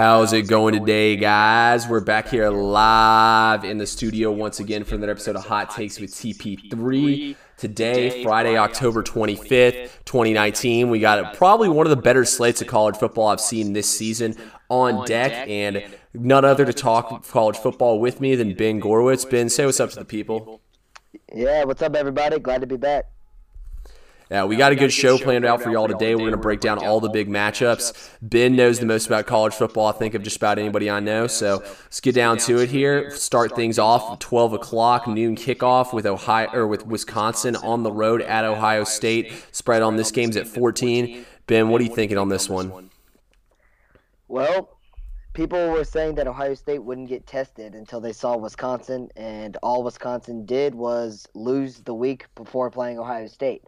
How's it going today, guys? We're back here live in the studio once again for another episode of Hot Takes with TP3. Today, Friday, October 25th, 2019, we got probably one of the better slates of college football I've seen this season on deck, and none other to talk college football with me than Ben Gorwitz. Ben, say what's up to the people. Yeah, what's up, everybody? Glad to be back. Yeah, we uh, got a good show planned out for y'all today. We're going to break down all the big matchups. Ben knows the most about college football, I think, of just about anybody I know. So let's get down to it here. Start things off 12 o'clock noon kickoff with Ohio or with Wisconsin on the road at Ohio State. Spread on this game's at 14. Ben, what are you thinking on this one? Well, people were saying that Ohio State wouldn't get tested until they saw Wisconsin, and all Wisconsin did was lose the week before playing Ohio State.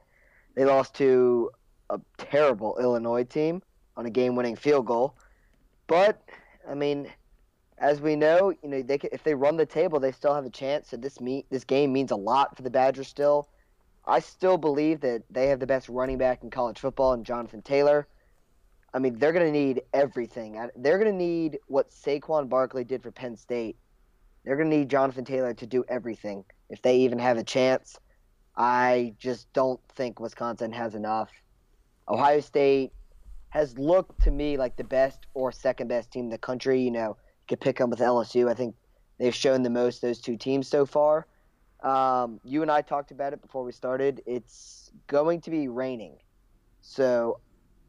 They lost to a terrible Illinois team on a game-winning field goal. But I mean, as we know, you know, they if they run the table, they still have a chance. So this meet this game means a lot for the Badgers still. I still believe that they have the best running back in college football and Jonathan Taylor. I mean, they're going to need everything. They're going to need what Saquon Barkley did for Penn State. They're going to need Jonathan Taylor to do everything if they even have a chance. I just don't think Wisconsin has enough. Ohio State has looked to me like the best or second best team in the country. You know, you could pick them with LSU. I think they've shown the most those two teams so far. Um, you and I talked about it before we started. It's going to be raining, so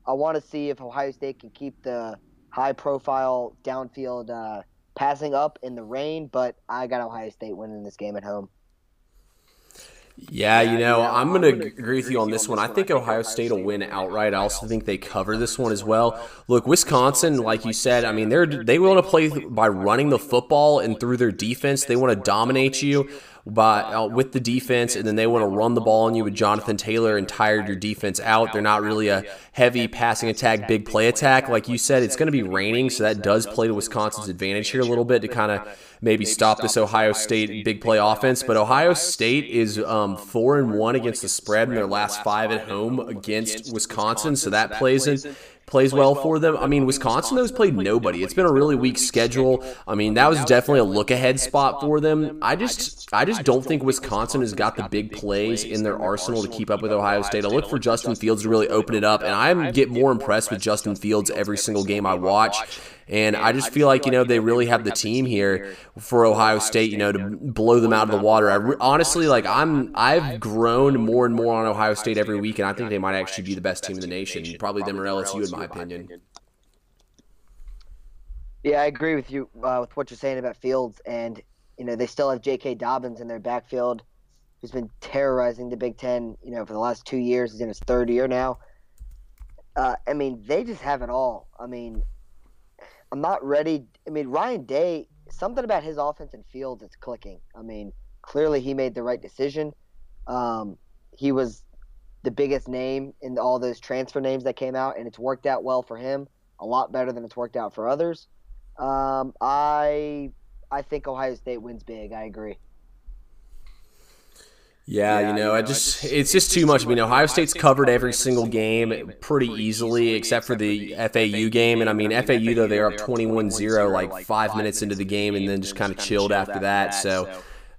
I want to see if Ohio State can keep the high-profile downfield uh, passing up in the rain. But I got Ohio State winning this game at home. Yeah, you know, I'm going to agree with you on this one. I think Ohio State will win outright. I also think they cover this one as well. Look, Wisconsin, like you said, I mean, they're they want to play by running the football and through their defense. They want to dominate you by uh, with the defense, and then they want to run the ball on you with Jonathan Taylor and tired your defense out. They're not really a heavy passing attack, big play attack. Like you said, it's going to be raining, so that does play to Wisconsin's advantage here a little bit to kind of maybe stop this Ohio State big play offense. But Ohio State is um, four and one against the spread in their last five at home against Wisconsin, so that plays in plays well for them. I mean, Wisconsin has played nobody. It's been a really weak schedule. I mean, that was definitely a look ahead spot for them. I just I just don't think Wisconsin has got the big plays in their arsenal to keep up with Ohio State. I look for Justin Fields to really open it up, and I get more impressed with Justin Fields every single game I watch. And I just feel like, you know, they really have the team here for Ohio State, you know, to blow them out of the water. I re- honestly, like, I'm, I've grown more and more on Ohio State every week, and I think they might actually be the best team in the nation. Probably them or LSU, in my opinion. Yeah, I agree with you uh, with what you're saying about Fields. And, you know, they still have J.K. Dobbins in their backfield, who's been terrorizing the Big Ten, you know, for the last two years. He's in his third year now. Uh, I mean, they just have it all. I mean, I'm not ready. I mean, Ryan Day, something about his offense and field is clicking. I mean, clearly he made the right decision. Um, he was the biggest name in all those transfer names that came out, and it's worked out well for him. A lot better than it's worked out for others. Um, I I think Ohio State wins big. I agree. Yeah, yeah, you know, I just it's just too much. I mean, Ohio State's covered every single game pretty easily, except for the FAU game. And I mean, FAU though they're up 21-0 like five minutes into the game, and then just kind of chilled after that. So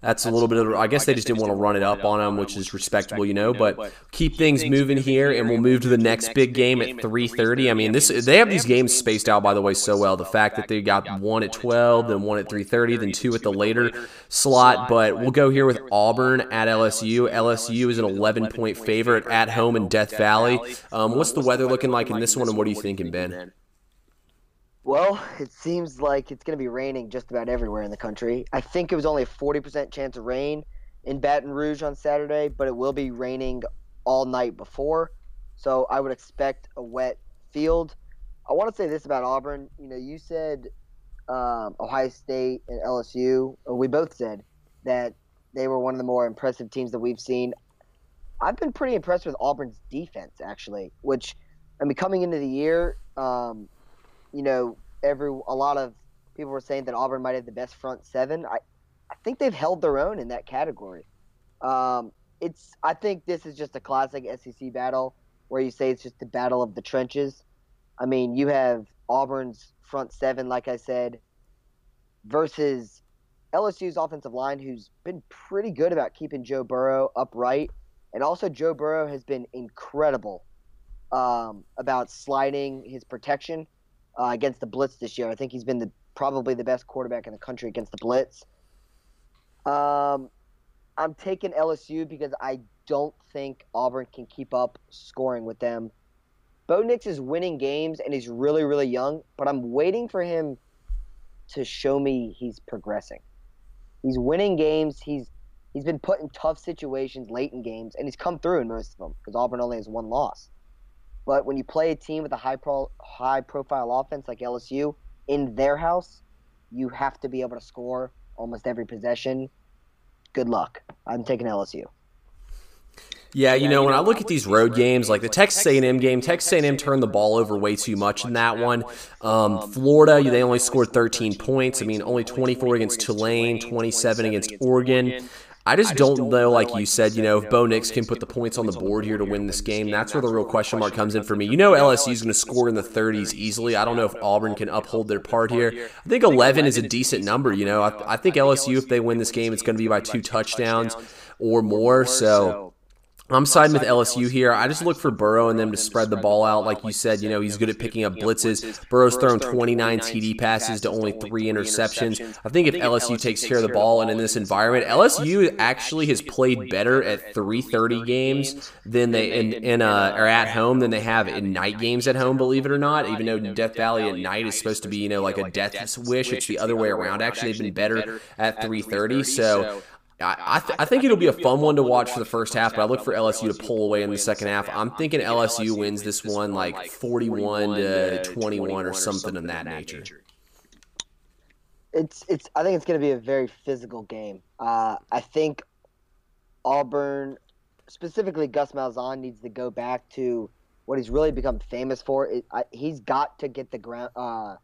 that's a little bit of. I guess they just didn't want to run it up on them, which is respectable, you know. But keep things moving here, and we'll move to the next big game at 3:30. I mean, this they have these games spaced out by the way so well. The fact that they got one at 12, then one at 3:30, then two at the later slot. But we'll go here with Auburn at LSU. LSU is an 11 point favorite at home in Death Valley. Um, what's the weather looking like in this one, and what are you thinking, Ben? Well, it seems like it's going to be raining just about everywhere in the country. I think it was only a 40% chance of rain in Baton Rouge on Saturday, but it will be raining all night before. So I would expect a wet field. I want to say this about Auburn. You know, you said um, Ohio State and LSU, we both said that they were one of the more impressive teams that we've seen. I've been pretty impressed with Auburn's defense, actually, which, I mean, coming into the year, um, you know, every a lot of people were saying that Auburn might have the best front seven. I, I think they've held their own in that category. Um, it's I think this is just a classic SEC battle where you say it's just the battle of the trenches. I mean, you have Auburn's front seven, like I said, versus LSU's offensive line, who's been pretty good about keeping Joe Burrow upright. And also, Joe Burrow has been incredible um, about sliding his protection uh, against the blitz this year. I think he's been the, probably the best quarterback in the country against the blitz. Um, I'm taking LSU because I don't think Auburn can keep up scoring with them. Bo Nix is winning games and he's really, really young, but I'm waiting for him to show me he's progressing. He's winning games. He's he's been put in tough situations late in games, and he's come through in most of them because Auburn only has one loss. But when you play a team with a high pro, high profile offense like LSU in their house, you have to be able to score almost every possession. Good luck. I'm taking LSU. Yeah, you know, when I look at these road games, like the Texas A&M game, Texas A&M turned the ball over way too much in that one. Um, Florida, they only scored 13 points. I mean, only 24 against Tulane, 27 against Oregon. I just, don't, know, like you said, you know, if Bo Nix can put the points on the board here to win this game, that's where the real question mark comes in for me. You know, LSU is going to score in the 30s easily. I don't know if Auburn can uphold their part here. I think 11 is a decent number. You know, I, I think LSU, if they win this game, it's going to be by two touchdowns or more. So I'm siding with LSU here. I just look for Burrow and them to spread the ball out. Like you said, you know, he's good at picking up blitzes. Burrow's thrown 29 TD passes to only three interceptions. I think if LSU takes care of the ball and in this environment, LSU actually has played better at 3:30 games than they in, in uh, or at home than they have in night games at home. Believe it or not, even though Death Valley at night is supposed to be, you know, like a death wish, it's the other way around. Actually, they've been better at 3:30. So I, th- I, think it'll be a fun one to watch for the first half, but I look for LSU to pull away in the second half. I'm thinking LSU wins this one like 41 to 21 or something of that nature. It's it's. I think it's going to be a very physical game. Uh, I think Auburn, specifically Gus Malzahn, needs to go back to what he's really become famous for. It, I, he's got to get the ground uh,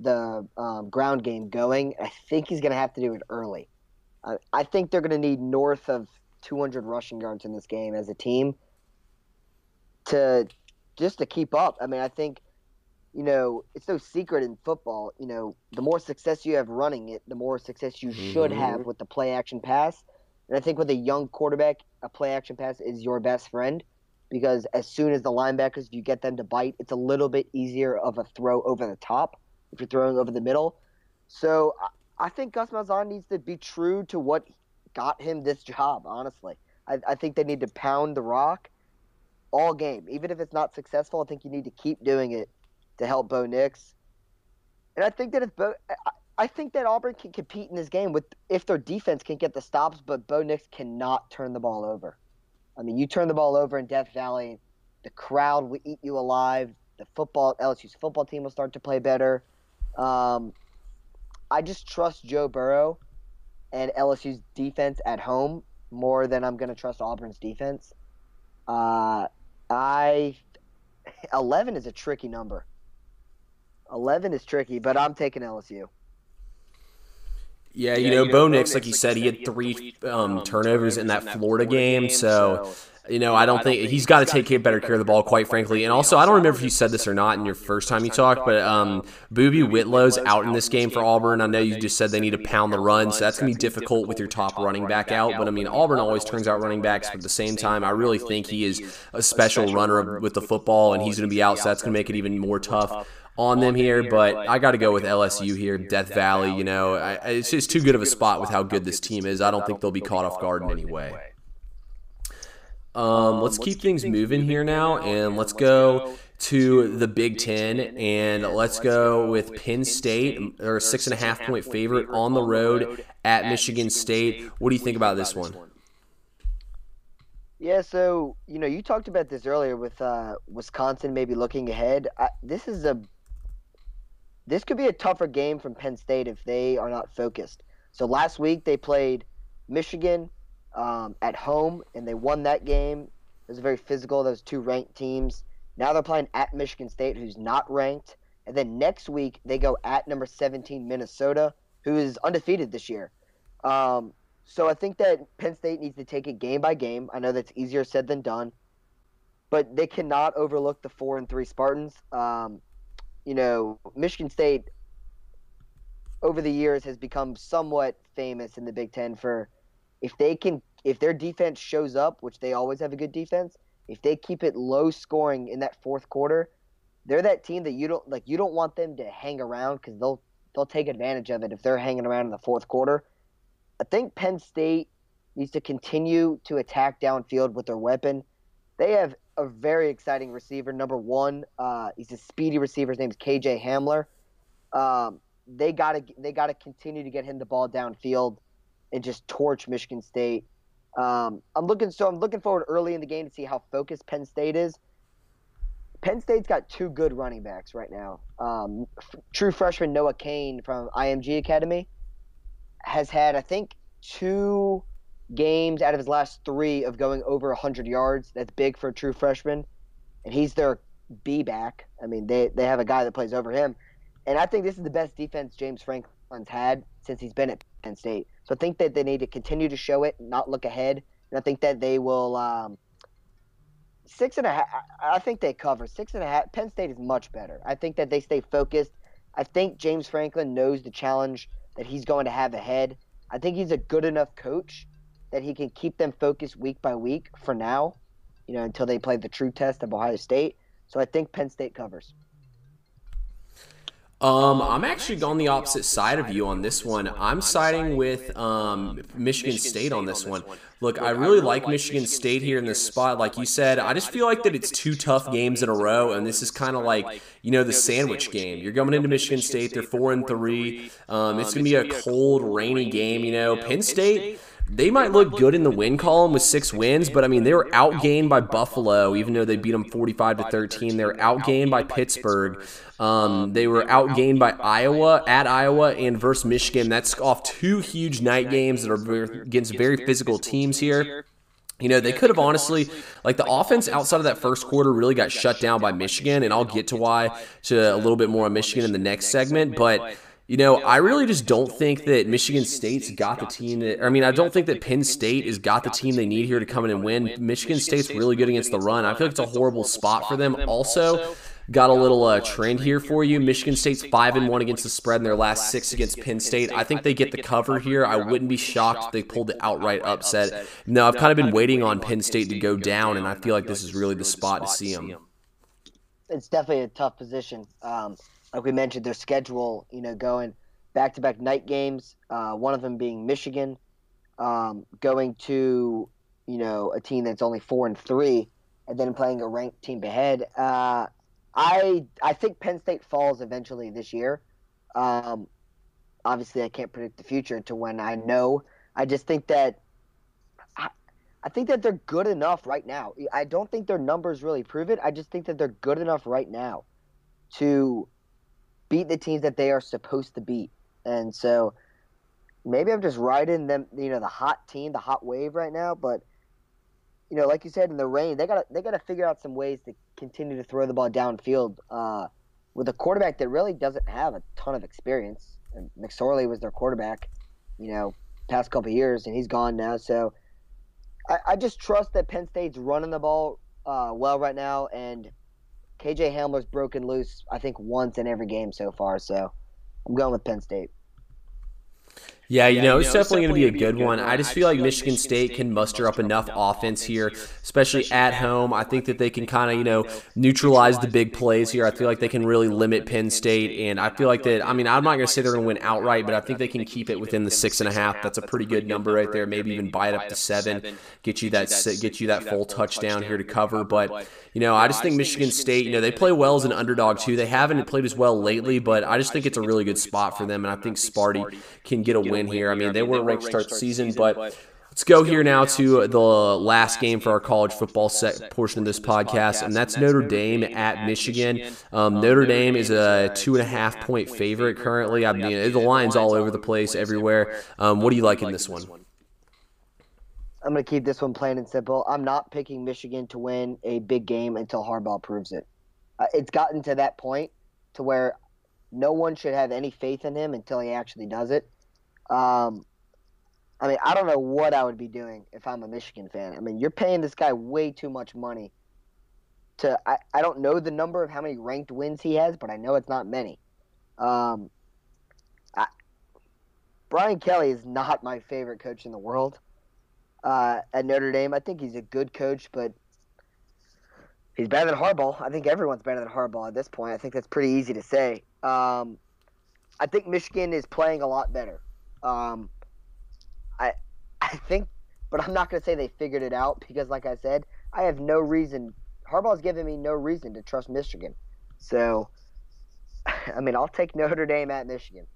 the um, ground game going. I think he's going to have to do it early. I think they're going to need north of 200 rushing yards in this game as a team to just to keep up. I mean, I think you know it's no secret in football. You know, the more success you have running it, the more success you mm-hmm. should have with the play action pass. And I think with a young quarterback, a play action pass is your best friend because as soon as the linebackers, if you get them to bite, it's a little bit easier of a throw over the top if you're throwing over the middle. So I think Gus Malzahn needs to be true to what got him this job. Honestly, I, I think they need to pound the rock all game, even if it's not successful. I think you need to keep doing it to help Bo Nix. And I think that if Bo, I, think that Auburn can compete in this game with if their defense can get the stops, but Bo Nix cannot turn the ball over. I mean, you turn the ball over in Death Valley, the crowd will eat you alive. The football LSU's football team will start to play better. Um, I just trust Joe Burrow and LSU's defense at home more than I'm going to trust Auburn's defense. Uh, I 11 is a tricky number. 11 is tricky, but I'm taking LSU. Yeah, you know, Bo Nix, like you said, he had three um, turnovers in that Florida game, so you know, I don't think he's got to take better care of the ball, quite frankly. And also, I don't remember if you said this or not in your first time you talked, but um, Boobee Whitlow's out in this game for Auburn. I know you just said they need to pound the run, so that's going to be difficult with your top running back out. But I mean, Auburn always turns out running backs, but at the same time, I really think he is a special runner with the football, and he's going to be out, so that's going to make it even more tough on them here, but I got to go with LSU here, Death Valley. You know, I, it's just too good of a spot with how good this team is. I don't think they'll be caught off guard in any way. Um, um, let's, keep, things, moving here now, and let's go to the Big Ten, and let's go with Penn State, or six and a half point favorite on the road at Michigan State. What do you think about this one? Yeah, so you know, you talked about this earlier with uh, Wisconsin maybe looking ahead. I, this is a this could be a tougher game from Penn State if they are not focused. So last week they played Michigan, um, at home, and they won that game. It was very physical. Those two ranked teams. Now they're playing at Michigan State, who's not ranked. And then next week they go at number 17 Minnesota, who is undefeated this year. Um, so I think that Penn State needs to take it game by game. I know that's easier said than done, but they cannot overlook the four and three Spartans. Um, you know, Michigan State over the years has become somewhat famous in the Big Ten for if they can if their defense shows up, which they always have a good defense, if they keep it low scoring in that fourth quarter, they're that team that you don't like. You don't want them to hang around because they'll they'll take advantage of it if they're hanging around in the fourth quarter. I think Penn State needs to continue to attack downfield with their weapon. They have a very exciting receiver. Number one, uh, he's a speedy receiver. His name is KJ Hamler. Um, they gotta they gotta continue to get him the ball downfield and just torch Michigan State. Um, I'm looking so I'm looking forward early in the game to see how focused Penn State is. Penn State's got two good running backs right now. Um, f- true freshman Noah Cain from IMG Academy has had I think two games out of his last three of going over 100 yards. That's big for a true freshman, and he's their B back. I mean, they they have a guy that plays over him, and I think this is the best defense James Franklin's had since he's been at Penn State. So I think that they need to continue to show it, not look ahead, and I think that they will. Um, six and a half. I think they cover six and a half. Penn State is much better. I think that they stay focused. I think James Franklin knows the challenge that he's going to have ahead. I think he's a good enough coach that he can keep them focused week by week for now, you know, until they play the true test of Ohio State. So I think Penn State covers. Um, I'm actually on the opposite side of you on this one. I'm siding with um, Michigan State on this one. Look, I really like Michigan State here in this spot. Like you said, I just feel like that it's two tough games in a row, and this is kind of like you know the sandwich game. You're coming into Michigan State; they're four and three. Um, it's gonna be a cold, rainy game. You know, Penn State they might look good in the win column with six wins, but I mean they were outgained by Buffalo, even though they beat them forty-five to thirteen. They were outgained by Pittsburgh. Um, they were outgained by Iowa at Iowa and versus Michigan. That's off two huge night games that are against very physical teams here. You know, they could have honestly, like the offense outside of that first quarter really got shut down by Michigan, and I'll get to why to a little bit more on Michigan in the next segment, but. You know, I really just don't think that Michigan State's got the team. That, I mean, I don't think that Penn State has got the team they need here to come in and win. Michigan State's really good against the run. I feel like it's a horrible spot for them. Also, got a little uh, trend here for you. Michigan State's five and one against the spread in their last six against Penn State. I think they get the cover here. I wouldn't be shocked if they pulled the outright upset. No, I've kind of been waiting on Penn State to go down, and I feel like this is really the spot to see them. It's definitely a tough position. Um, like we mentioned, their schedule, you know, going back to back night games, uh, one of them being Michigan, um, going to, you know, a team that's only four and three, and then playing a ranked team ahead. Uh, I I think Penn State falls eventually this year. Um, obviously, I can't predict the future to when I know. I just think that I, I think that they're good enough right now. I don't think their numbers really prove it. I just think that they're good enough right now to beat the teams that they are supposed to beat. And so maybe I'm just riding them, you know, the hot team, the hot wave right now. But you know, like you said, in the rain, they gotta they gotta figure out some ways to continue to throw the ball downfield uh, with a quarterback that really doesn't have a ton of experience. And McSorley was their quarterback, you know, past couple years, and he's gone now. So I, I, just trust that Penn State's running the ball uh, well right now, and KJ Hamler's broken loose, I think, once in every game so far. So I'm going with Penn State. Yeah, you know, it's definitely going to be a good one. I just feel like Michigan State can muster up enough offense here, especially at home. I think that they can kind of, you know, neutralize the big plays here. I feel like they can really limit Penn State. And I feel like that, I mean, I'm not going to say they're going to win outright, but I think they can keep it within the six and a half. That's a pretty good number right there. Maybe even buy it up to seven, get you that, get you that full touchdown here to cover. But, you know, I just think Michigan State, you know, they play well as an underdog too. They haven't played as well lately, but I just think it's a really good spot for them. And I think Sparty can get a win win here. I mean, they weren't ranked to start the season, but let's go here now to the last game for our college football set portion of this podcast, and that's Notre Dame at Michigan. Um, Notre Dame is a two and a half point favorite currently. I mean, the line's all over the place everywhere. Um, what do you like in this one? I'm going to keep this one plain and simple. I'm not picking Michigan to win a big game until Harbaugh proves it. Uh, it's gotten to that point to where no one should have any faith in him until he actually does it. Um, I mean, I don't know what I would be doing if I'm a Michigan fan. I mean, you're paying this guy way too much money to I, I don't know the number of how many ranked wins he has, but I know it's not many. Um, I, Brian Kelly is not my favorite coach in the world. Uh, at Notre Dame, I think he's a good coach, but he's better than Harbaugh. I think everyone's better than Harbaugh at this point. I think that's pretty easy to say. Um, I think Michigan is playing a lot better. Um, I I think, but I'm not going to say they figured it out because, like I said, I have no reason. Harbaugh's given me no reason to trust Michigan. So, I mean, I'll take Notre Dame at Michigan.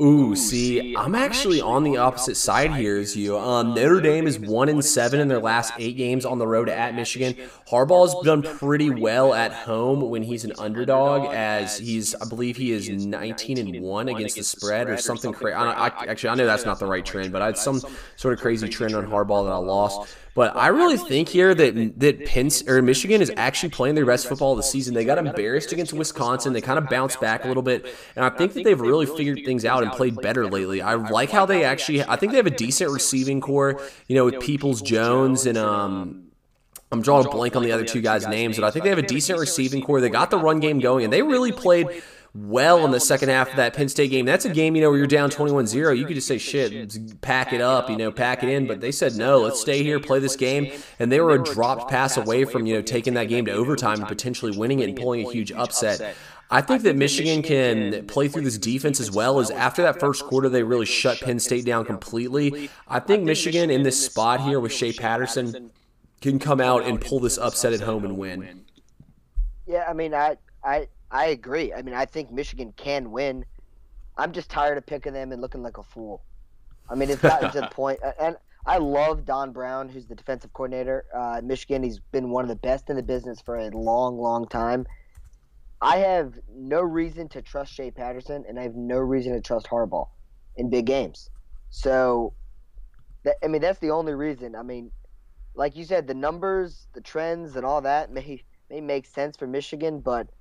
Ooh, see, I'm actually on the opposite side here as you. Um, Notre Dame is one and seven in their last eight games on the road at Michigan. Harbaugh's done pretty well at home when he's an underdog, as he's, I believe, he is 19 and one against the spread or something crazy. Actually, I know that's not the right trend, but I had some sort of crazy trend on Harbaugh that I lost. But I really think here that that Penn or Michigan is actually playing their best football of the season. They got embarrassed against Wisconsin. They kind of bounced back a little bit, and I think that they've really figured things out and played better lately. I like how they actually. I think they have a decent receiving corps. You know, with Peoples Jones and um. I'm drawing a blank on the other two guys' names, but I think they have a decent receiving corps. They got the run game going, and they really played well in the second half of that Penn State game. That's a game, you know, where you're down 21-0. You could just say, shit, pack it up, you know, pack it in. But they said, no, let's stay here, play this game. And they were a dropped pass away from, you know, taking that game to overtime and potentially winning it and pulling a huge upset. I think that Michigan can play through this defense as well as after that first quarter, they really shut Penn State down completely. I think Michigan in this spot here with Shea Patterson can come out and pull this upset at home and win. Yeah, I mean, I, I, I agree. I mean, I think Michigan can win. I'm just tired of picking them and looking like a fool. I mean, it's gotten to the point, and I love Don Brown, who's the defensive coordinator uh, at Michigan. He's been one of the best in the business for a long, long time. I have no reason to trust Shea Patterson, and I have no reason to trust Harbaugh in big games. So, that, I mean, that's the only reason. I mean, like you said, the numbers, the trends, and all that may may make sense for Michigan, but –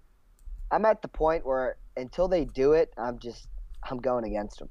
I'm at the point where until they do it, I'm just I'm going against them.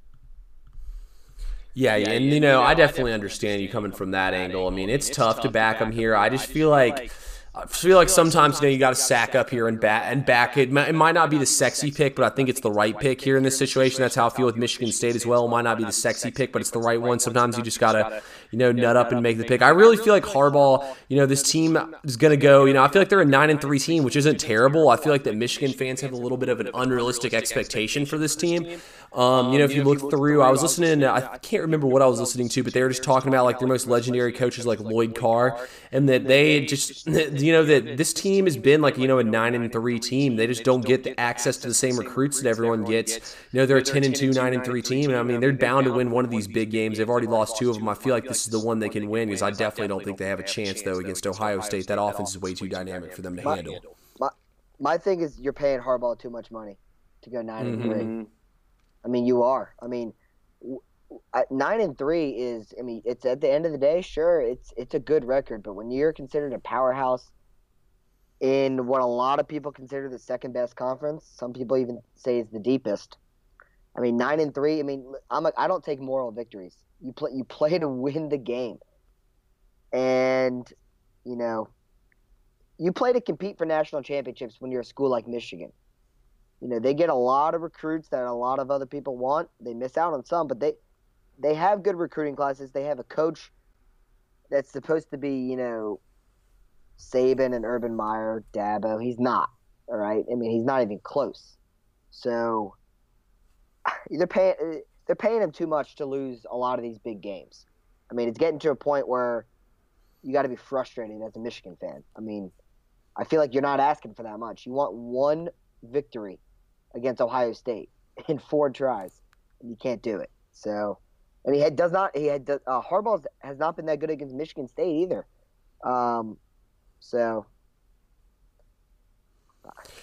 Yeah, yeah, and you know, I definitely understand you coming from that angle. I mean, it's tough to back them here. I just feel like I feel like sometimes you know you got to sack up here and back and back it. It might not be the sexy pick, but I think it's the right pick here in this situation. That's how I feel with Michigan State as well. It might not be the sexy pick, but it's the right one. Sometimes you just gotta you know nut up and make the pick. I really feel like Harbaugh. You know this team is gonna go. You know I feel like they're a nine and three team, which isn't terrible. I feel like that Michigan fans have a little bit of an unrealistic expectation for this team. Um, you know, if you look through, I was listening. I can't remember what I was listening to, but they were just talking about like their most legendary coaches, like Lloyd Carr, and that they just, you know, that this team has been like you know a nine and three team. They just don't get the access to the same recruits that everyone gets. You know, they're a ten and two, nine and three team, and I mean they're bound to win one of these big games. They've already lost two of them. I feel like this is the one they can win because I definitely don't think they have a chance though against Ohio State. That offense is way too dynamic for them to handle. My, my thing is you're paying Harbaugh too much money to go 9 and 3 mm-hmm. I mean, you are. I mean, nine and three is. I mean, it's at the end of the day, sure, it's it's a good record, but when you're considered a powerhouse in what a lot of people consider the second best conference, some people even say is the deepest. I mean, nine and three. I mean, I'm a, I don't take moral victories. You play you play to win the game, and you know, you play to compete for national championships when you're a school like Michigan you know, they get a lot of recruits that a lot of other people want. They miss out on some, but they they have good recruiting classes. They have a coach that's supposed to be, you know, Saban and Urban Meyer, Dabo. He's not. All right. I mean, he's not even close. So they're paying they're paying him too much to lose a lot of these big games. I mean, it's getting to a point where you got to be frustrated as a Michigan fan. I mean, I feel like you're not asking for that much. You want one victory against Ohio State in four tries, and you can't do it. So, and he had, does not. He had uh, Harbaugh has not been that good against Michigan State either. Um, so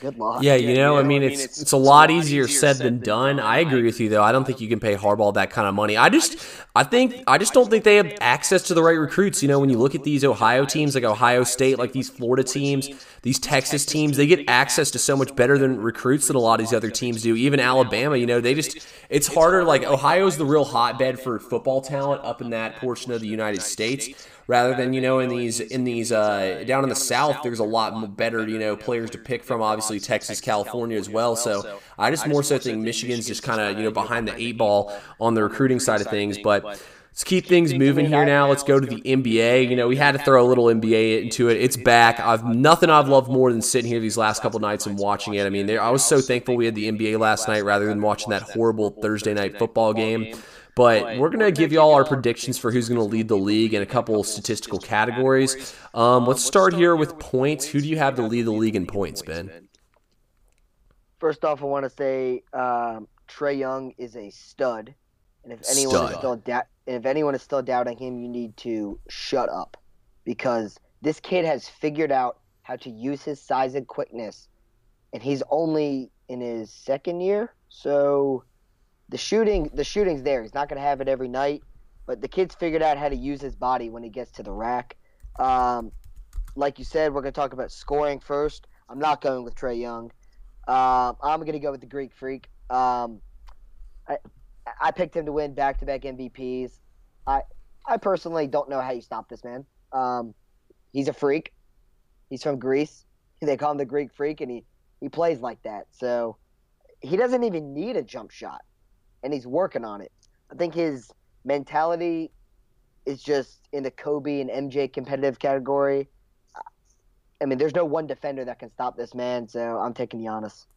Good luck. Yeah, you know, I mean, it's it's, it's a lot easier said than done. I agree with you though. I don't think you can pay Harbaugh that kind of money. I just, I think, I just don't think they have access to the right recruits. You know, when you look at these Ohio teams, like Ohio State, like these Florida teams, these Texas teams, they get access to so much better than recruits than a lot of these other teams do. Even Alabama, you know, they just, it's harder. Like Ohio's the real hotbed for football talent up in that portion of the United States rather than you know in these in these uh, down in the South. There's a lot better you know players to pick from. Obviously Texas, California as well. So I just more so think Michigan's just kind of you know behind the eight ball on the recruiting side of things, but. Let's keep things moving here now. Let's go to the NBA. You know, we had to throw a little NBA into it. It's back. I've nothing I've loved more than sitting here these last couple nights and watching it. I mean, I was so thankful we had the NBA last night rather than watching that horrible Thursday night football game. But we're going to give you all our predictions for who's going to lead the league in a couple statistical categories. Um, let's start here with points. Who do you have to lead the league in points, Ben? First off, I want to say um, Trae Young is a stud. And if anyone Stud. is still da- if anyone is still doubting him, you need to shut up because this kid has figured out how to use his size and quickness, and he's only in his second year. So the shooting the shooting's there. He's not going to have it every night, but the kid's figured out how to use his body when he gets to the rack. Um, like you said, we're going to talk about scoring first. I'm not going with Trae Young. Uh, I'm going to go with the Greek Freak. Um, I, I picked him to win back-to-back MVPs. I I personally don't know how you stop this man. Um, he's a freak. He's from Greece. They call him the Greek Freak, and he he plays like that. So he doesn't even need a jump shot, and he's working on it. I think his mentality is just in the Kobe and MJ competitive category. I mean, there's no one defender that can stop this man, so I'm taking Giannis.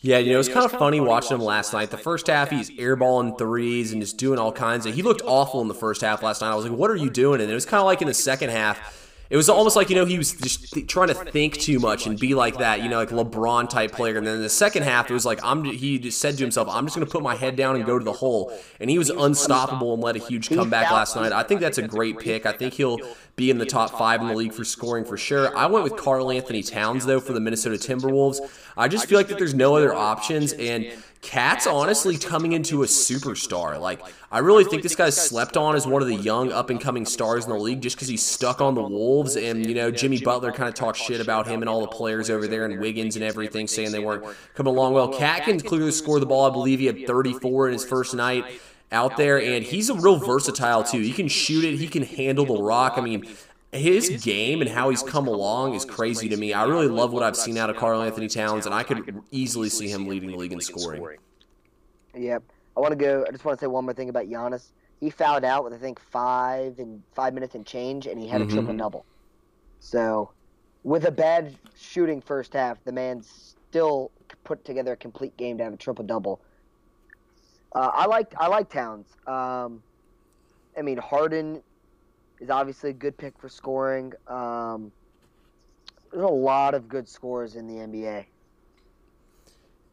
Yeah, you know, it was kind of funny watching him last night. The first half, he's airballing threes and just doing all kinds of. He looked awful in the first half last night. I was like, "What are you doing?" And it was kind of like in the second half it was almost like you know he was just trying to think too much and be like that, you know, like LeBron type player. And then in the second half, it was like I'm. He just said to himself, "I'm just going to put my head down and go to the hole." And he was unstoppable and led a huge comeback last night. I think that's a great pick. I think he'll be in the top five in the league for scoring for sure. I went with Karl-Anthony Towns though for the Minnesota Timberwolves. I just feel like that there's no other options and. KAT's honestly coming into a superstar. Like, I really think this guy's slept on as one of the young up and coming stars in the league just because he's stuck on the Wolves. And, you know, Jimmy Butler kind of talked shit about him and all the players over there and Wiggins and everything, saying they weren't coming along well. KAT can clearly score the ball. I believe he had 34 in his first night out there, and he's a real versatile too. He can shoot it, he can handle the rock. I mean, his game and how he's come along is crazy to me. I really love what I've seen out of Karl-Anthony Towns, and I could easily see him leading the league in scoring. Yep. I want to go. I just want to say one more thing about Giannis. He fouled out with I think five and five minutes and change, and he had a mm-hmm. triple double. So, with a bad shooting first half, the man still put together a complete game to have a triple double. Uh, I like I like Towns. Um, I mean Harden is obviously a good pick for scoring. Um, there's a lot of good scores in the NBA.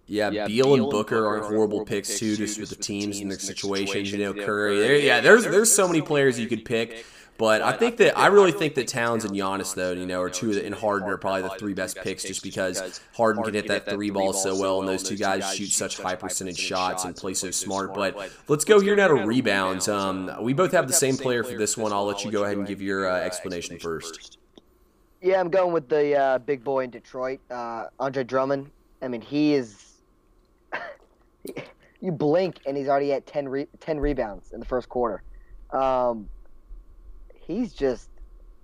Yeah, yeah Beal, Beal and Booker are horrible picks too, just with the teams and their situations. You know, Curry. yeah, there's there's so many players you could pick. But I think that I really think that Towns and Giannis, though, you know, are two and Harden are probably the three best picks, just because Harden can hit that three ball so well, and those two guys shoot such high percentage shots and play so smart. But let's go here now to rebounds. Um, we both have the same player for this one. I'll let you go ahead and give your uh, explanation first. Yeah, I'm going with the uh, big boy in Detroit, uh, Andre Drummond. I mean, he is. you blink and he's already at 10, re- 10 rebounds in the first quarter. Um, he's just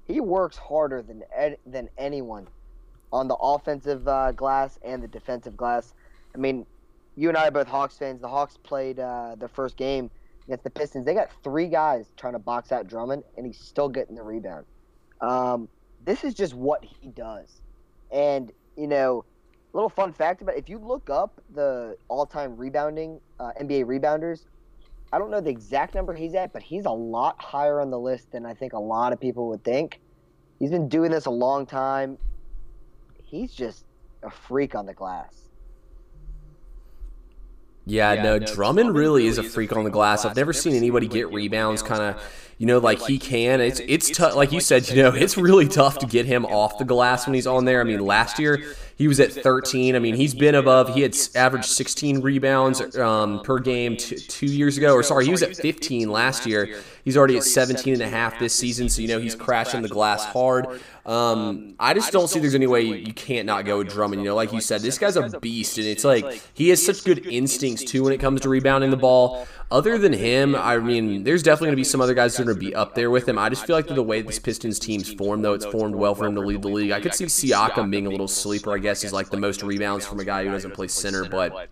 he works harder than than anyone on the offensive uh, glass and the defensive glass. I mean, you and I are both Hawks fans. The Hawks played uh, their first game against the Pistons. They got three guys trying to box out Drummond, and he's still getting the rebound. Um, this is just what he does. And you know, little fun fact about it, if you look up the all-time rebounding uh, NBA rebounders, I don't know the exact number he's at, but he's a lot higher on the list than I think a lot of people would think. He's been doing this a long time. He's just a freak on the glass. Yeah, yeah no, no, Drummond, Drummond really, really is a freak on the glass. I've never seen anybody get rebounds kind of you know, like he can. It's it's tough. Like you said, you know, it's really tough to get him off the glass when he's on there. I mean, last year he was at 13. I mean, he's been above. He had averaged 16 rebounds um, per game t- two years ago. Or sorry, he was at 15 last year. He's already at 17 and a half this season. So you know he's crashing the glass hard. Um, I just don't see there's any way you can't not go with Drummond. You know, like you said, this guy's a beast, and it's like he has such good instincts too when it comes to rebounding the ball. other than him, I mean, there's definitely going to be some other guys that are going to be up there with him. I just feel like the way this Pistons team's formed, though, it's formed well for him to lead the league. I could see Siakam being a little sleeper, I guess, is like the most rebounds from a guy who doesn't play center, but.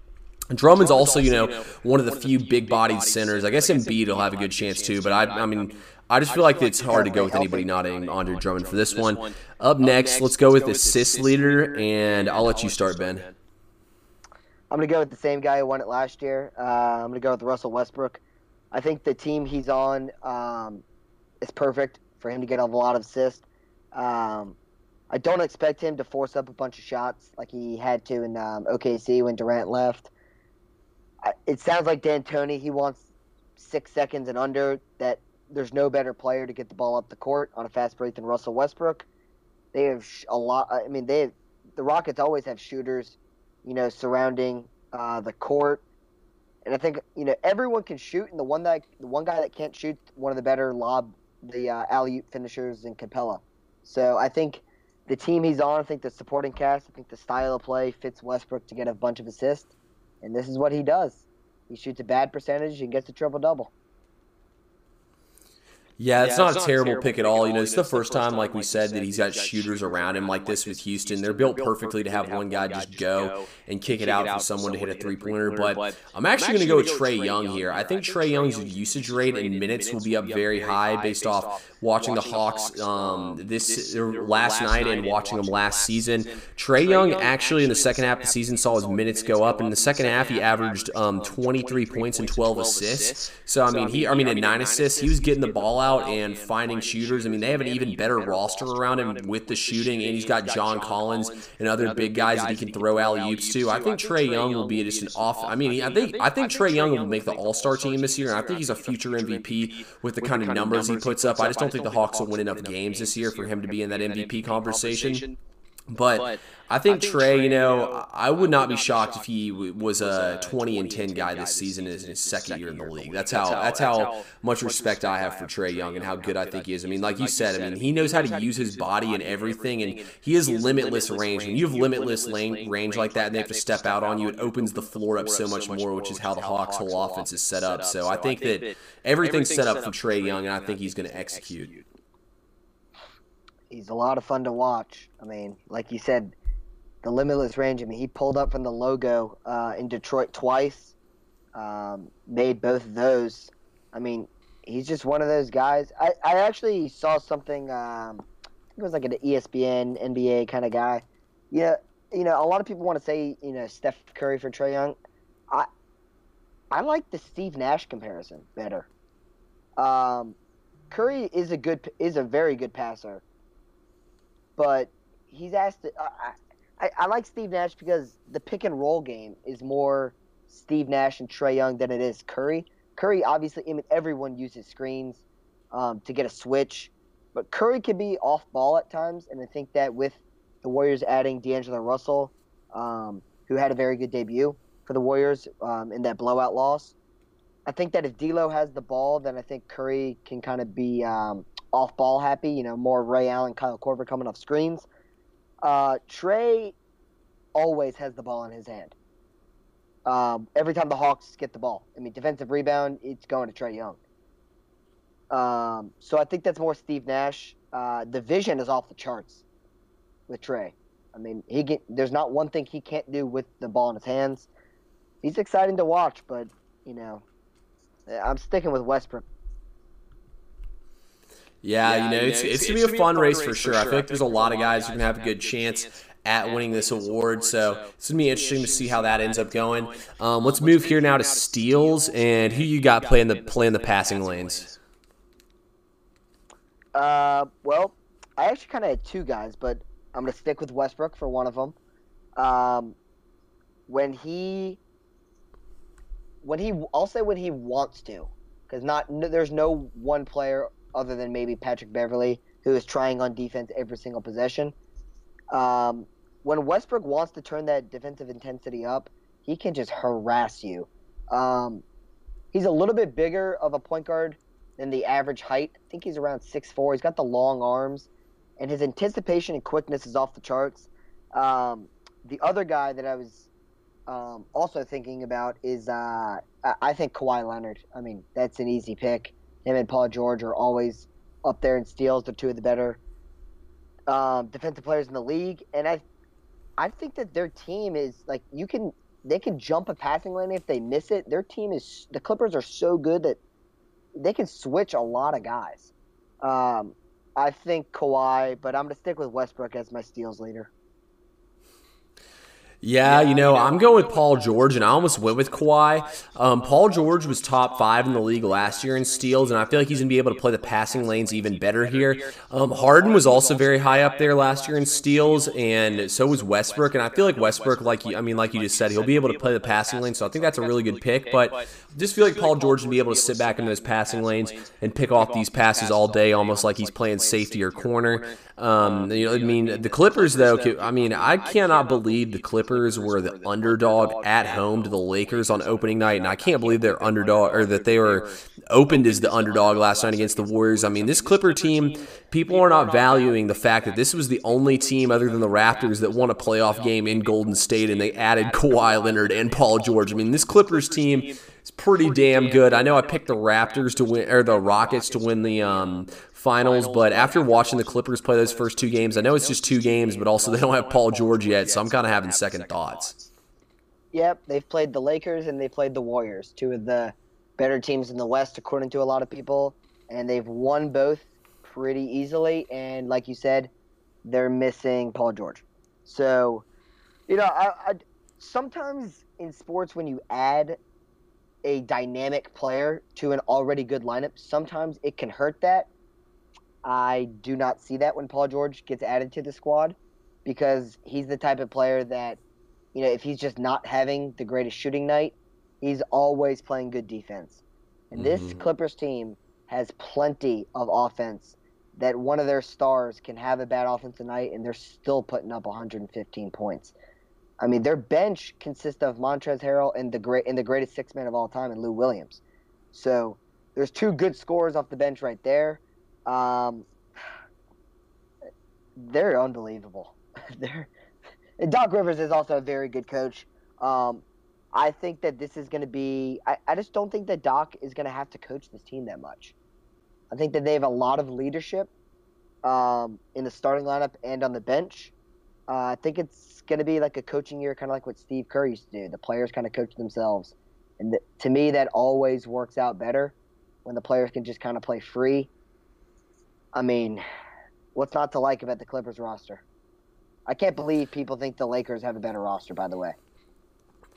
Drummond's also, you know, one of the few big-bodied centers. I guess Embiid will have a good chance too, but I, I mean, I just feel like it's hard to go with anybody not Andre Drummond for this one. Up next, let's go with the assist leader, and I'll let you start, Ben. I'm going to go with the same guy who won it last year. Uh, I'm going to go with Russell Westbrook. I think the team he's on um, is perfect for him to get a lot of assists. Um, I don't expect him to force up a bunch of shots like he had to in um, OKC when Durant left. I, it sounds like D'Antoni. He wants six seconds and under. That there's no better player to get the ball up the court on a fast break than Russell Westbrook. They have a lot. I mean, they the Rockets always have shooters, you know, surrounding uh, the court. And I think you know everyone can shoot, and the one that the one guy that can't shoot, one of the better lob the uh, alley oop finishers in Capela. So I think the team he's on, I think the supporting cast, I think the style of play fits Westbrook to get a bunch of assists, and this is what he does. He shoots a bad percentage and gets a triple double. Yeah, it's, yeah, not, it's a not terrible, terrible pick at all. You know, it's the first time, like we said, that he's got shooters around him like this with Houston. They're built perfectly to have one guy just go and kick it out for someone to hit a three pointer. But I'm actually going to go with Trae Young here. I think Trae Young's usage rate in minutes will be up very high based off watching the Hawks um, this last night and watching them last season. Trae Young actually in the second half of the season saw his minutes go up. In the second half, he averaged um, 23 points and 12 assists. So I mean, he I mean, in nine assists, he was getting the ball out and finding shooters. I mean, they have an even better roster around him with the shooting, and he's got John Collins and other big guys that he can throw alley oops to. I think Trae Young will be just an off. I mean, I think I think Trae Young will make the All Star team this year, and I think he's a future MVP with the kind of numbers he puts up. I just don't think the Hawks will win enough games this year for him to be in that MVP conversation. But I think, I think Trae, Trae, you know, uh, I would not be shocked if he was a 20 and 10 guy this season in his second year in the league. That's how that's how much respect I have for Trae Young and how good I think he is. I mean, like you said, I mean, he knows how to use his body and everything, and he has limitless range. When you have limitless range like that, and they have to step out on you, it opens the floor up so much more, which is how the Hawks' whole offense is set up. So I think that everything's set up for Trae Young, and I think he's going to execute he's a lot of fun to watch. I mean, like you said, the limitless range. I mean, he pulled up from the logo uh, in Detroit twice, um, made both of those. I mean, he's just one of those guys. I, I actually saw something. Um, it was like an ESPN NBA kind of guy. Yeah, you know, a lot of people want to say you know Steph Curry for Trae Young. I I like the Steve Nash comparison better. Um, Curry is a good is a very good passer but he's asked. To, I, I, I like Steve Nash because the pick and roll game is more Steve Nash and Trae Young than it is Curry. Curry, obviously, I mean, everyone uses screens um, to get a switch, but Curry can be off ball at times, and I think that with the Warriors adding D'Angelo Russell, um, who had a very good debut for the Warriors um, in that blowout loss, I think that if D'Lo has the ball, then I think Curry can kind of be um, off ball happy. You know, more Ray Allen, Kyle Korver coming off screens. Uh, Trae always has the ball in his hand. Um, every time the Hawks get the ball, I mean, defensive rebound, it's going to Trae Young. Um, so I think that's more Steve Nash. Uh, the vision is off the charts with Trae. I mean, he get, there's not one thing he can't do with the ball in his hands. He's exciting to watch, but you know, I'm sticking with Westbrook. Yeah, yeah you know, it's, it's, it's, gonna be a fun, race, for sure. I feel like there's a lot of guys who can have a good chance at winning this award. So it's gonna be interesting to see how that ends up going. Um, let's move here now to steals and who you got playing the playing the passing lanes. Uh, well, I actually kind of had two guys, but I'm gonna stick with Westbrook for one of them. Um, when he, when he, I'll say when he wants to, because not there's no one player other than maybe Patrick Beverley, who is trying on defense every single possession. Um, when Westbrook wants to turn that defensive intensity up, he can just harass you. Um, he's a little bit bigger of a point guard than the average height. I think he's around six four. He's got the long arms, and his anticipation and quickness is off the charts. Um, the other guy that I was um, also thinking about is uh, I think Kawhi Leonard. I mean, that's an easy pick. Him and Paul George are always up there in steals. They're two of the better um, defensive players in the league, and I, I think that their team is like you can they can jump a passing lane if they miss it. Their team is the Clippers are so good that they can switch a lot of guys. Um, I think Kawhi, but I'm to stick with Westbrook as my steals leader. Yeah, you know, I'm going with Paul George, and I almost went with Kawhi. Um, Paul George was top five in the league last year in steals, and I feel like he's going to be able to play the passing lanes even better here. Um, Harden was also very high up there last year in steals, and so was Westbrook. And I feel like Westbrook, like I mean, like you just said, he'll be able to play the passing lane, so I think that's a really good pick. But I just feel like Paul George will be able to sit back in those passing lanes and pick off these passes all day, almost like he's playing safety or corner. Um, you know, I mean, the Clippers though. I mean, I cannot believe the Clippers were the underdog at home to the Lakers on opening night, and I can't believe they're underdog or that they were opened as the underdog last night against the Warriors. I mean, this Clipper team, people are not valuing the fact that this was the only team other than the Raptors that won a playoff game in Golden State, and they added Kawhi Leonard and Paul George. I mean, this Clippers team is pretty damn good. I know I picked the Raptors to win or the Rockets to win the um, finals, but after watching the Clippers play those first two games, I know it's just two games, but also they don't have Paul George yet, so I'm kind of having second thoughts. Yep, they've played the Lakers and they played the Warriors, two of the better teams in the West, according to a lot of people, and they've won both pretty easily. And like you said, they're missing Paul George. So, you know, I, I sometimes in sports when you add a dynamic player to an already good lineup, sometimes it can hurt that I do not see that when Paul George gets added to the squad because he's the type of player that, you know, if he's just not having the greatest shooting night, he's always playing good defense. And mm-hmm. this Clippers team has plenty of offense that one of their stars can have a bad offensive night and they're still putting up 115 points. I mean, their bench consists of Montrezl Harrell and the great and the greatest six man of all time, and Lou Williams. So there's two good scores off the bench right there. Um, they're unbelievable. they're Doc Rivers is also a very good coach. Um, I think that this is going to be. I, I just don't think that Doc is going to have to coach this team that much. I think that they have a lot of leadership um, in the starting lineup and on the bench. Uh, I think it's going to be like a coaching year, kind of like what Steve Kerr used to do. The players kind of coach themselves, and th- to me, that always works out better when the players can just kind of play free I mean, what's not to like about the Clippers roster? I can't believe people think the Lakers have a better roster. By the way.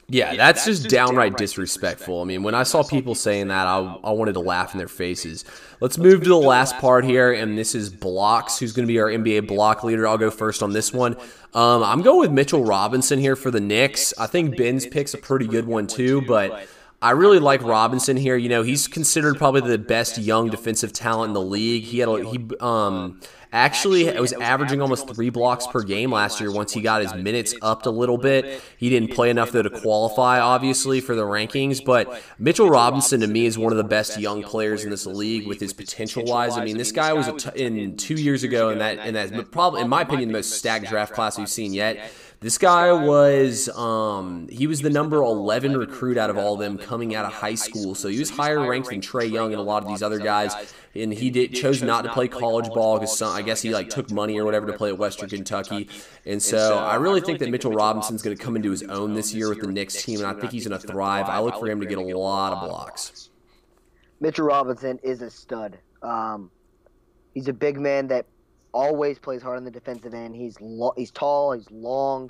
Yeah, yeah that's, that's, just, just downright, downright disrespectful. disrespectful. I mean, when I saw people saying that, I, I wanted to laugh in their faces. Let's move to the last part here, and this is blocks. Who's going to be our NBA block leader? I'll go first on this one. Um, I'm going with Mitchell Robinson here for the Knicks. I think Ben's pick's a pretty good one too, but I really like Robinson here. You know, he's considered probably the best young defensive talent in the league. He had a, he um actually was averaging almost three blocks per game last year. Once he got his minutes upped a little bit, he didn't play enough though to qualify, obviously, for the rankings. But Mitchell Robinson to me is one of the best young players in this league with his potential wise. I mean, this guy was in two years ago, and that and that probably, in my opinion, the most stacked draft class we've seen yet. This guy was um, he was the number 11 recruit out of all of them coming out of high school. So he was higher ranked than Trae Young and a lot of these other guys. And he did chose not to play college ball because I guess he like took money or whatever to play at Western Kentucky. And so I really think that Mitchell Robinson's going to come into his own this year with the Knicks team, and I think he's going to thrive. I look for him to get a lot of blocks. Mitchell Robinson is a stud. Um, he's a big man that always plays hard on the defensive end. He's lo- he's tall, he's long,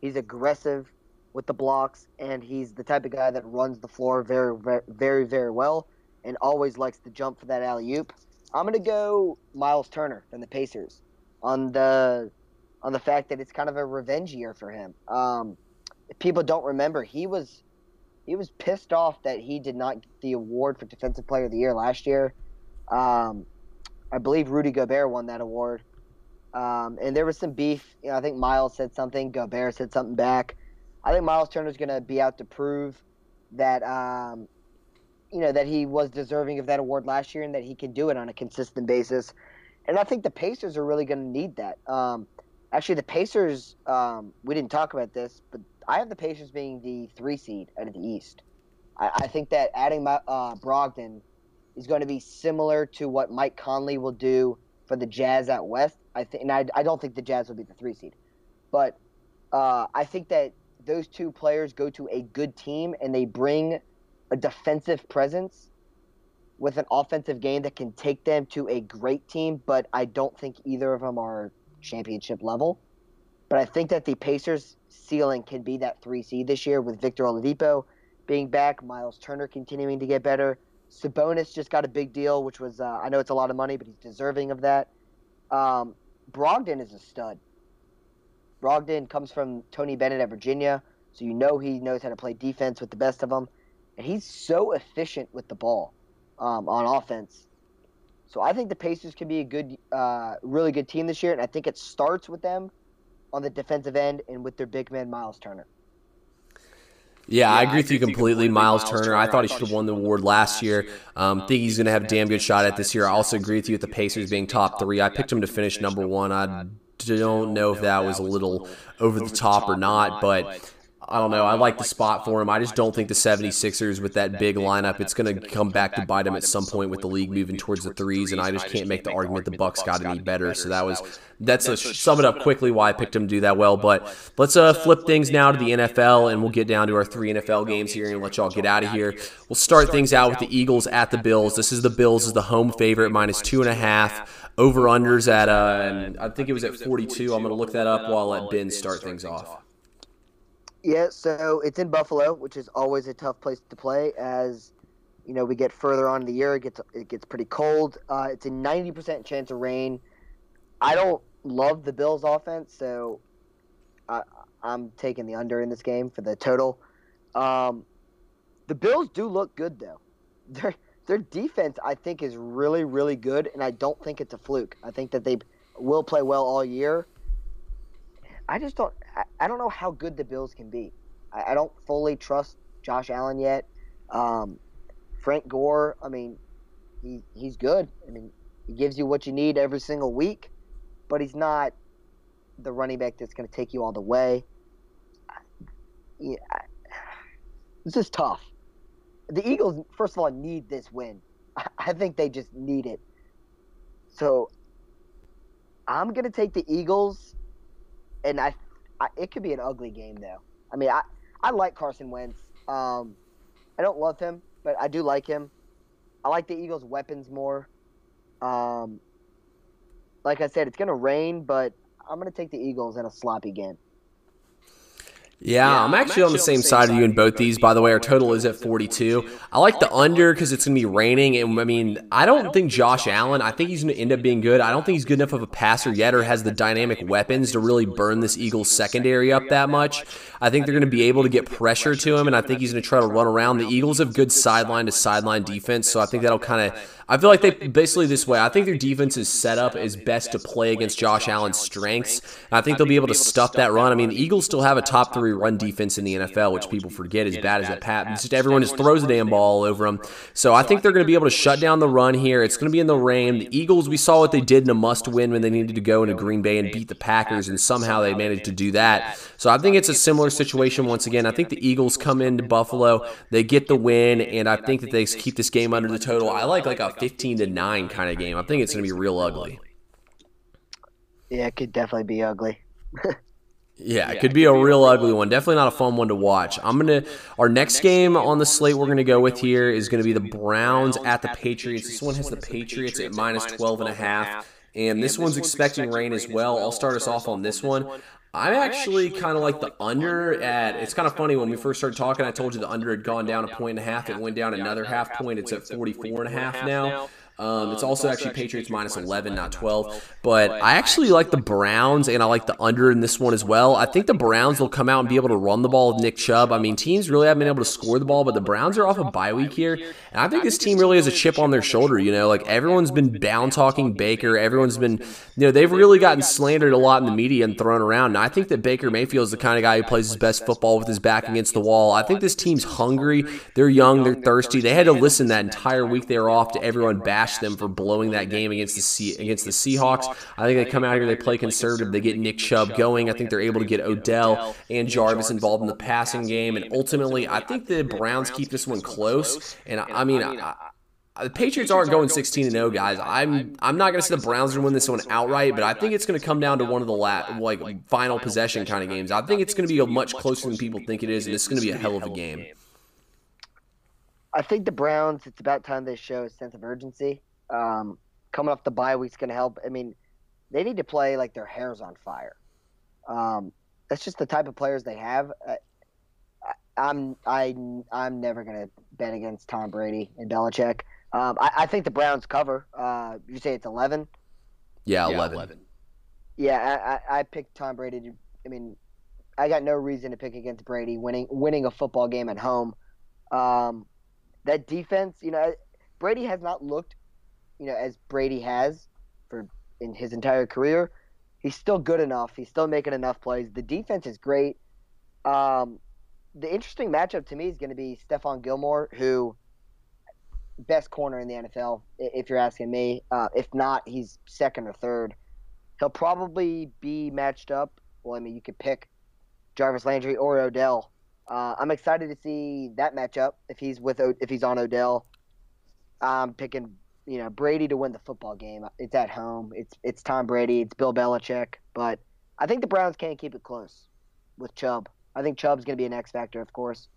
he's aggressive with the blocks, and he's the type of guy that runs the floor very, very, very well, and always likes to jump for that alley oop. I'm gonna go Miles Turner from the Pacers on the on the fact that it's kind of a revenge year for him. Um, people don't remember, he was he was pissed off that he did not get the award for Defensive Player of the Year last year. Um, I believe Rudy Gobert won that award. Um, and there was some beef. You know, I think Miles said something. Gobert said something back. I think Miles Turner's going to be out to prove that, um, you know, that he was deserving of that award last year and that he can do it on a consistent basis. And I think the Pacers are really going to need that. Um, actually, the Pacers, um, we didn't talk about this, but I have the Pacers being the three seed out of the East. I, I think that adding my, uh, Brogdon is going to be similar to what Mike Conley will do for the Jazz at West. I think, and I, I don't think the Jazz will be the three seed, but uh, I think that those two players go to a good team and they bring a defensive presence with an offensive game that can take them to a great team. But I don't think either of them are championship level. But I think that the Pacers' ceiling can be that three seed this year with Victor Oladipo being back, Miles Turner continuing to get better. Sabonis just got a big deal, which was uh, I know it's a lot of money, but he's deserving of that. Um, Brogdon is a stud. Brogdon comes from Tony Bennett at Virginia, so you know he knows how to play defense with the best of them, and he's so efficient with the ball um, on offense. So I think the Pacers can be a good, uh, really good team this year, and I think it starts with them on the defensive end and with their big man Miles Turner. Yeah, yeah, I agree with you completely. Miles, Miles Turner, Turner, I thought he should have won the award last year. Um, think he's going to have a damn good shot at this year. I also agree with you with the Pacers being top three. I picked him to finish number one. I don't know if that was a little over the top or not, but I don't know. I like the spot for him. I just don't think the 76ers with that big lineup, it's going to come back to bite them at some point with the league moving towards the threes, and I just can't make the argument the Bucks got any better. So that was that's a sum it up quickly why I picked him to do that well. But let's uh, flip things now to the NFL, and we'll get down to our three NFL games here and let y'all get out of here. We'll start things out with the Eagles at the Bills. This is the Bills is the home favorite minus two and a half. Over unders at uh, I think it was at 42. I'm going to look that up while I let Ben start things off. Yeah, so it's in Buffalo, which is always a tough place to play. As you know, we get further on in the year, it gets it gets pretty cold. Uh, it's a ninety percent chance of rain. I don't love the Bills' offense, so I, am taking the under in this game for the total. Um, the Bills do look good though. Their their defense, I think, is really really good, and I don't think it's a fluke. I think that they will play well all year. I just don't. I, I don't know how good the Bills can be. I, I don't fully trust Josh Allen yet. Um, Frank Gore. I mean, he he's good. I mean, he gives you what you need every single week, but he's not the running back that's going to take you all the way. Yeah, this is tough. The Eagles, first of all, need this win. I think they just need it. So I'm going to take the Eagles and I, I, it could be an ugly game though. I mean, I I like Carson Wentz. Um, I don't love him, but I do like him. I like the Eagles' weapons more. Um, like I said, it's gonna rain, but I'm gonna take the Eagles in a sloppy game. Yeah, yeah, I'm actually, I'm actually on the same, same side of you in both these. By the way, our total is at 42. I like the under because it's going to be raining. And I mean, I don't think Josh Allen, I think he's going to end up being good. I don't think he's good enough of a passer yet or has the dynamic weapons to really burn this Eagles secondary up that much. I think they're going to be able to get pressure to him, and I think he's going to try to run around. The Eagles have good sideline to sideline defense, so I think that'll kind of I feel like they basically this way. I think their defense is set up as best to play against Josh Allen's strengths. I think they'll be able to stuff that run. I mean, the Eagles still have a top three run defense in the NFL, which people forget as bad as that Pat. Just everyone just throws the damn ball over them. So I think they're going to be able to shut down the run here. It's going to be in the rain. The Eagles, we saw what they did in a must win when they needed to go into Green Bay and beat the Packers, and somehow they managed to do that. So I think it's a similar situation once again. I think the Eagles come into Buffalo, they get the win, and I think that they keep this game under the total. I like like a 15 to 9 kind of game. I think it's going to be real ugly. Yeah, it could definitely be ugly. Yeah, it could be a real ugly one. Definitely not a fun one to watch. I'm gonna our next game on the slate we're gonna go with here is gonna be the Browns at the Patriots. This one has the Patriots at minus 12 and a half. And this one's expecting rain as well. I'll start us off on this one. I'm actually kind of like the under at. It's kind of funny when we first started talking. I told you the under had gone down a point and a half. It went down another half point. It's at 44 and a half now. Um, it's also actually Patriots minus 11, not 12. But I actually like the Browns, and I like the under in this one as well. I think the Browns will come out and be able to run the ball with Nick Chubb. I mean, teams really haven't been able to score the ball, but the Browns are off a bye week here. And I think this team really has a chip on their shoulder. You know, like everyone's been down talking Baker. Everyone's been, you know, they've really gotten slandered a lot in the media and thrown around. And I think that Baker Mayfield is the kind of guy who plays his best football with his back against the wall. I think this team's hungry. They're young. They're thirsty. They had to listen that entire week they were off to everyone back bash them for blowing that game against the C- against the Seahawks. I think they come out here, they play conservative, they get Nick Chubb going. I think they're able to get Odell and Jarvis involved in the passing game, and ultimately, I think the Browns keep this one close. And I, mean, I, the Patriots aren't going 16 and 0, guys. I'm I'm not going to say the Browns are win this one outright, but I think it's going to come down to one of the la- like final possession kind of games. I think it's going to be a much closer than people think it is, and it's going to be a hell of a game. I think the Browns. It's about time they show a sense of urgency. Um, coming off the bye week's going to help. I mean, they need to play like their hair's on fire. Um, that's just the type of players they have. Uh, I'm I I'm never gonna bet against Tom Brady and Belichick. Um, I, I, think the Browns cover. Uh, you say it's eleven. Yeah, eleven. Yeah, 11. yeah I, I, I picked Tom Brady. To, I mean, I got no reason to pick against Brady winning winning a football game at home. Um, that defense, you know, Brady has not looked, you know, as Brady has for in his entire career. He's still good enough. He's still making enough plays. The defense is great. Um, the interesting matchup to me is going to be Stephon Gilmore, who best corner in the NFL, if you're asking me. Uh, if not, he's second or third. He'll probably be matched up. Well, I mean, you could pick Jarvis Landry or Odell. Uh, I'm excited to see that matchup if he's with if he's on Odell. I'm picking you know Brady to win the football game. It's at home. It's it's Tom Brady. It's Bill Belichick. But I think the Browns can't keep it close with Chubb. I think Chubb's going to be an X factor, of course.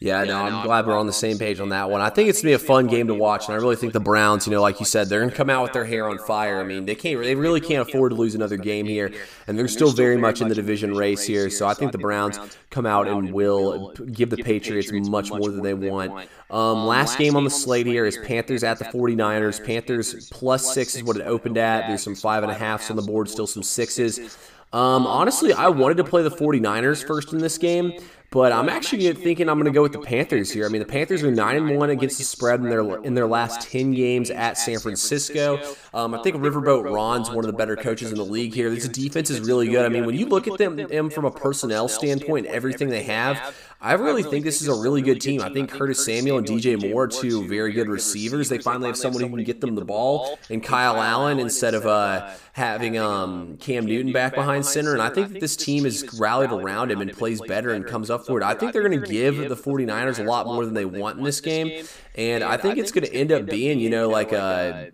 Yeah, no, I'm glad we're on the same page on that one. I think it's gonna be a fun game to watch, and I really think the Browns, you know, like you said, they're gonna come out with their hair on fire. I mean, they can't, they really can't afford to lose another game here, and they're still very much in the division race here. So I think the Browns come out and will give the Patriots much more than they want. Um, um last game on the slate here is Panthers at the 49ers. Panthers plus six is what it opened at. There's some five and a halfs on the board, still some sixes. Um, honestly, I wanted to play the 49ers first in this game, but I'm actually thinking I'm going to go with the Panthers here. I mean, the Panthers are nine and one against the spread in their in their last ten games at San Francisco. Um, I think Riverboat Ron's one of the better coaches in the league here. This defense is really good. I mean, when you look at them, them from a personnel standpoint, everything they have, I really think this is a really good team. I think Curtis Samuel and DJ Moore are two very good receivers. They finally have someone who can get them the ball, and Kyle Allen instead of uh, having um, Cam Newton back behind center. And I think that this team has rallied around him and plays better and comes up for it. I think they're going to give the 49ers a lot more than they want in this game. And I think it's going to end up being, you know, like a.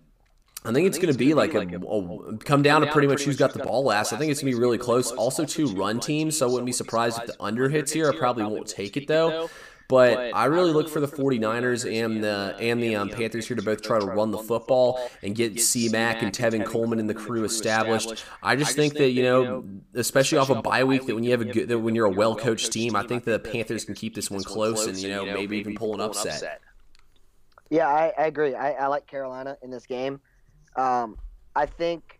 I think it's going to be like a, a, come down to pretty much who's got the ball last. I think it's going to be really close. Also, two run teams, so I wouldn't be surprised if the under hits here. I probably won't take it though. But, but I really look for the 49ers and the and the um, Panthers here to both try to run the football and get C Mac and Tevin Coleman and the crew established. I just think that you know, especially off a bye week, that when you have a good, that when you're a well coached team, I think the Panthers can keep this one close and you know maybe even pull an upset. Yeah, I, I agree. I, I, like Carolina in this game. Um, I think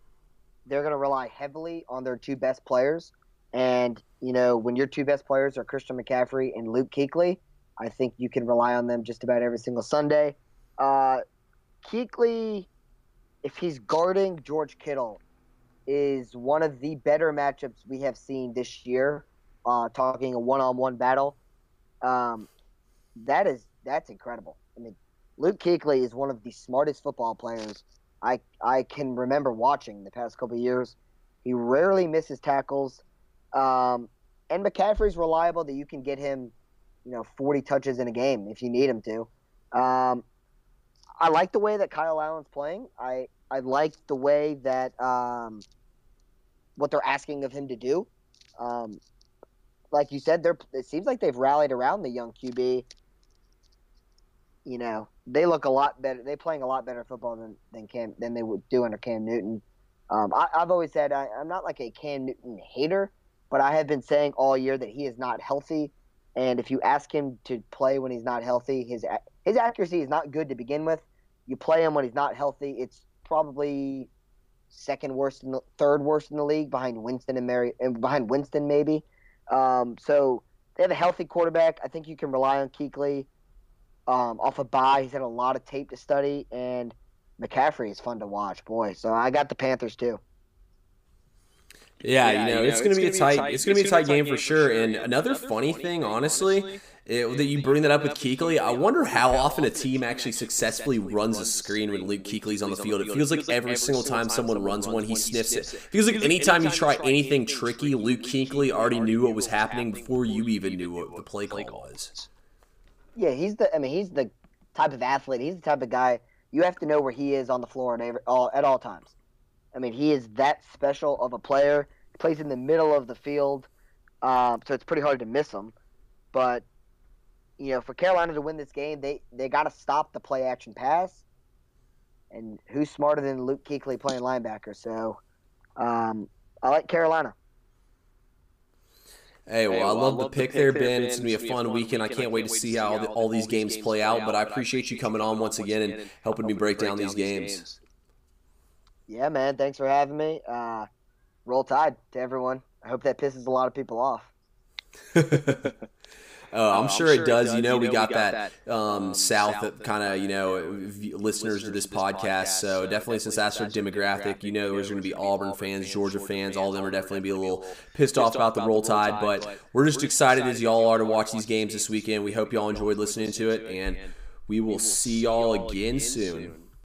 they're going to rely heavily on their two best players. And, you know, when your two best players are Christian McCaffrey and Luke Kuechly, I think you can rely on them just about every single Sunday. Uh, Kuechly, if he's guarding George Kittle, is one of the better matchups we have seen this year. Uh, talking a one-on-one battle, um, that is that's incredible. I mean, Luke Kuechly is one of the smartest football players I I can remember watching the past couple years. He rarely misses tackles, um, and McCaffrey's reliable that you can get him you know 40 touches in a game if you need him to. Um, I like the way that Kyle Allen's playing. I I like the way that um, what they're asking of him to do. Um, like you said, they're it seems like they've rallied around the young QB. You know, they look a lot better. They're playing a lot better football than than Cam than they would do under Cam Newton. Um, I, have always said I, I'm not like a Cam Newton hater, but I have been saying all year that he is not healthy and if you ask him to play when he's not healthy, his his accuracy is not good to begin with. You play him when he's not healthy, it's probably second worst, in the, third worst in the league behind Winston and Mary, and behind Winston maybe. Um, so they have a healthy quarterback. I think you can rely on Kuechly. Um, off a of bye, he's had a lot of tape to study, and McCaffrey is fun to watch, boy. So I got the Panthers too. Yeah, yeah, you know, you it's, it's going to be a tight, it's going to be a tight game, game for sure. And another funny thing, honestly, it, that you bring that up with Kuechly. I wonder how often a team actually successfully runs a screen when Luke Kuechly's on the field. It feels like every single time someone runs one, he sniffs it. It feels like anytime you try anything tricky, Luke Kuechly already knew what was happening before you even knew what the play call was. Yeah, he's the. I mean, he's the type of athlete. He's the type of guy you have to know where he is on the floor at every, all at all times. I mean, he is that special of a player. He plays in the middle of the field, um, so it's pretty hard to miss him. But you know, for Carolina to win this game, they they got to stop the play action pass. And who's smarter than Luke Kuechly playing linebacker? So um, I like Carolina. Hey, well, hey, well, I love, the pick, pick there, Ben. It's going to be a fun weekend. I can't wait to see how the, all these games play out, but I appreciate you coming on once again and helping me break down these games. Yeah, man. Thanks for having me. Uh, roll tide to everyone. I hope that pisses a lot of people off. Oh, I'm, uh, sure, I'm sure it does. You know, you know we, got we got, that, that um, um South kind of, you know, listeners to this podcast. So definitely, since that's our demographic, you know, there's going to be Auburn fans, Georgia fans. All of them are definitely be a little pissed off about the roll tide. But we're just excited as y'all are to watch these games this weekend. We hope y'all enjoyed listening to it, and we will see y'all again soon.